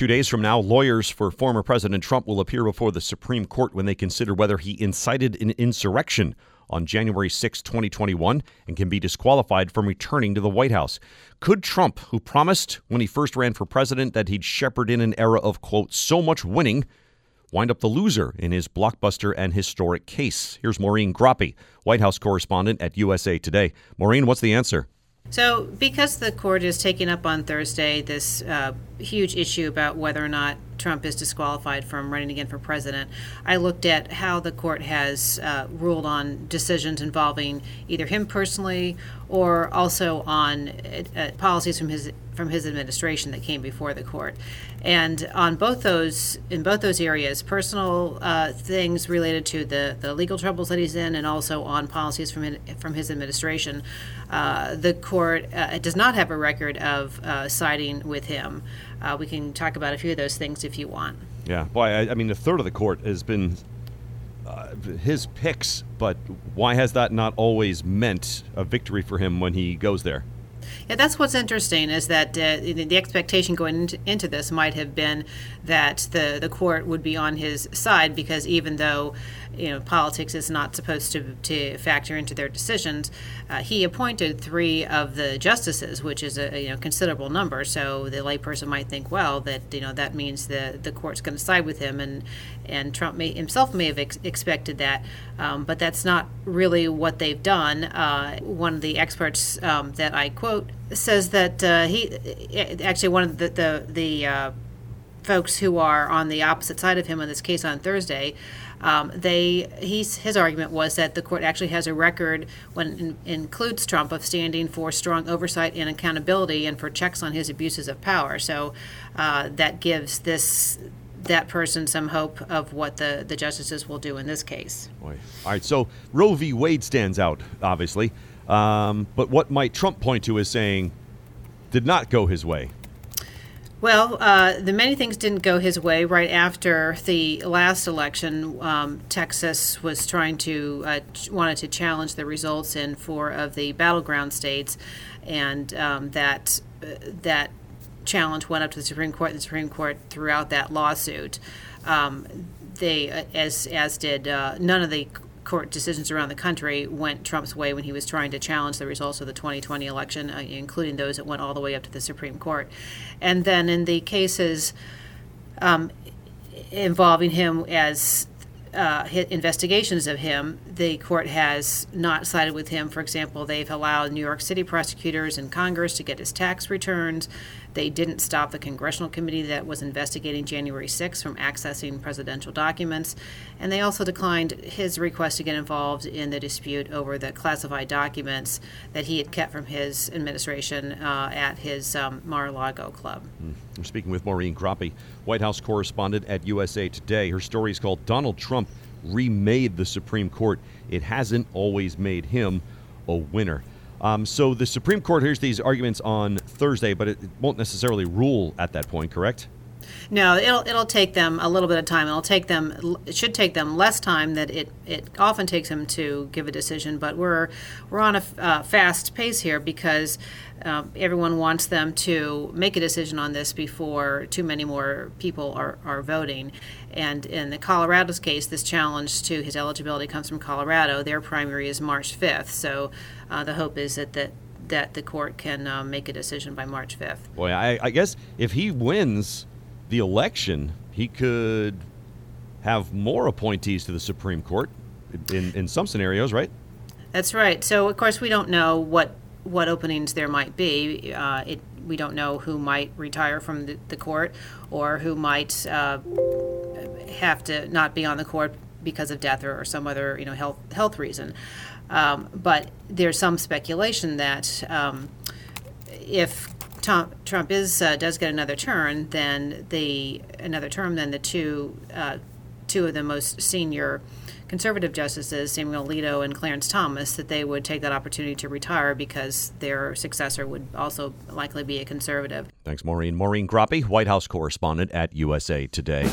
Two days from now, lawyers for former President Trump will appear before the Supreme Court when they consider whether he incited an insurrection on January 6, 2021, and can be disqualified from returning to the White House. Could Trump, who promised when he first ran for president that he'd shepherd in an era of, quote, so much winning, wind up the loser in his blockbuster and historic case? Here's Maureen Groppe, White House correspondent at USA Today. Maureen, what's the answer? So, because the court is taking up on Thursday this uh, huge issue about whether or not Trump is disqualified from running again for president, I looked at how the court has uh, ruled on decisions involving either him personally or also on uh, policies from his from his administration that came before the court. And on both those, in both those areas, personal uh, things related to the, the legal troubles that he's in, and also on policies from from his administration, uh, the court uh, does not have a record of uh, siding with him. Uh, we can talk about a few of those things if you want. Yeah, boy, I, I mean, a third of the court has been uh, his picks, but why has that not always meant a victory for him when he goes there? Yeah, that's what's interesting is that uh, the expectation going into, this might have been that the, the court would be on his side because even though you know politics is not supposed to, to factor into their decisions, uh, he appointed three of the justices, which is a you know considerable number. So the layperson might think, well, that you know that means the the court's going to side with him, and and Trump may himself may have ex- expected that, um, but that's not really what they've done. Uh, one of the experts um, that I quote says that uh, he actually one of the the, the uh, folks who are on the opposite side of him in this case on Thursday. Um, they he's, his argument was that the court actually has a record when in, includes Trump of standing for strong oversight and accountability and for checks on his abuses of power. So uh, that gives this that person some hope of what the, the justices will do in this case. Boy. All right, so Roe v. Wade stands out, obviously. Um, but what might Trump point to as saying did not go his way? Well, uh, the many things didn't go his way. Right after the last election, um, Texas was trying to uh, wanted to challenge the results in four of the battleground states, and um, that uh, that challenge went up to the Supreme Court. The Supreme Court threw out that lawsuit. Um, they, uh, as as did uh, none of the court decisions around the country went Trump's way when he was trying to challenge the results of the 2020 election, uh, including those that went all the way up to the Supreme Court. And then in the cases um, involving him as uh, investigations of him, the court has not sided with him. For example, they've allowed New York City prosecutors and Congress to get his tax returns. They didn't stop the congressional committee that was investigating January 6 from accessing presidential documents. And they also declined his request to get involved in the dispute over the classified documents that he had kept from his administration uh, at his um, Mar a Lago club. Mm. I'm speaking with Maureen Groppe, White House correspondent at USA Today. Her story is called Donald Trump Remade the Supreme Court. It hasn't always made him a winner. Um, so the Supreme Court hears these arguments on Thursday, but it won't necessarily rule at that point, correct? No, it'll it'll take them a little bit of time. It'll take them it should take them less time that it, it often takes them to give a decision. But we're we're on a uh, fast pace here because um, everyone wants them to make a decision on this before too many more people are, are voting. And in the Colorado's case, this challenge to his eligibility comes from Colorado. Their primary is March 5th. So uh, the hope is that that that the court can uh, make a decision by March 5th. Boy, I, I guess if he wins the election, he could have more appointees to the Supreme Court in, in some scenarios, right? That's right. So, of course, we don't know what what openings there might be. Uh, it, we don't know who might retire from the, the court or who might uh, have to not be on the court because of death or, or some other you know health health reason. Um, but there's some speculation that um, if Tom, Trump is uh, does get another turn, then the another term, then the two uh, two of the most senior conservative justices, Samuel Alito and Clarence Thomas, that they would take that opportunity to retire because their successor would also likely be a conservative. Thanks, Maureen. Maureen Groppe, White House correspondent at USA Today.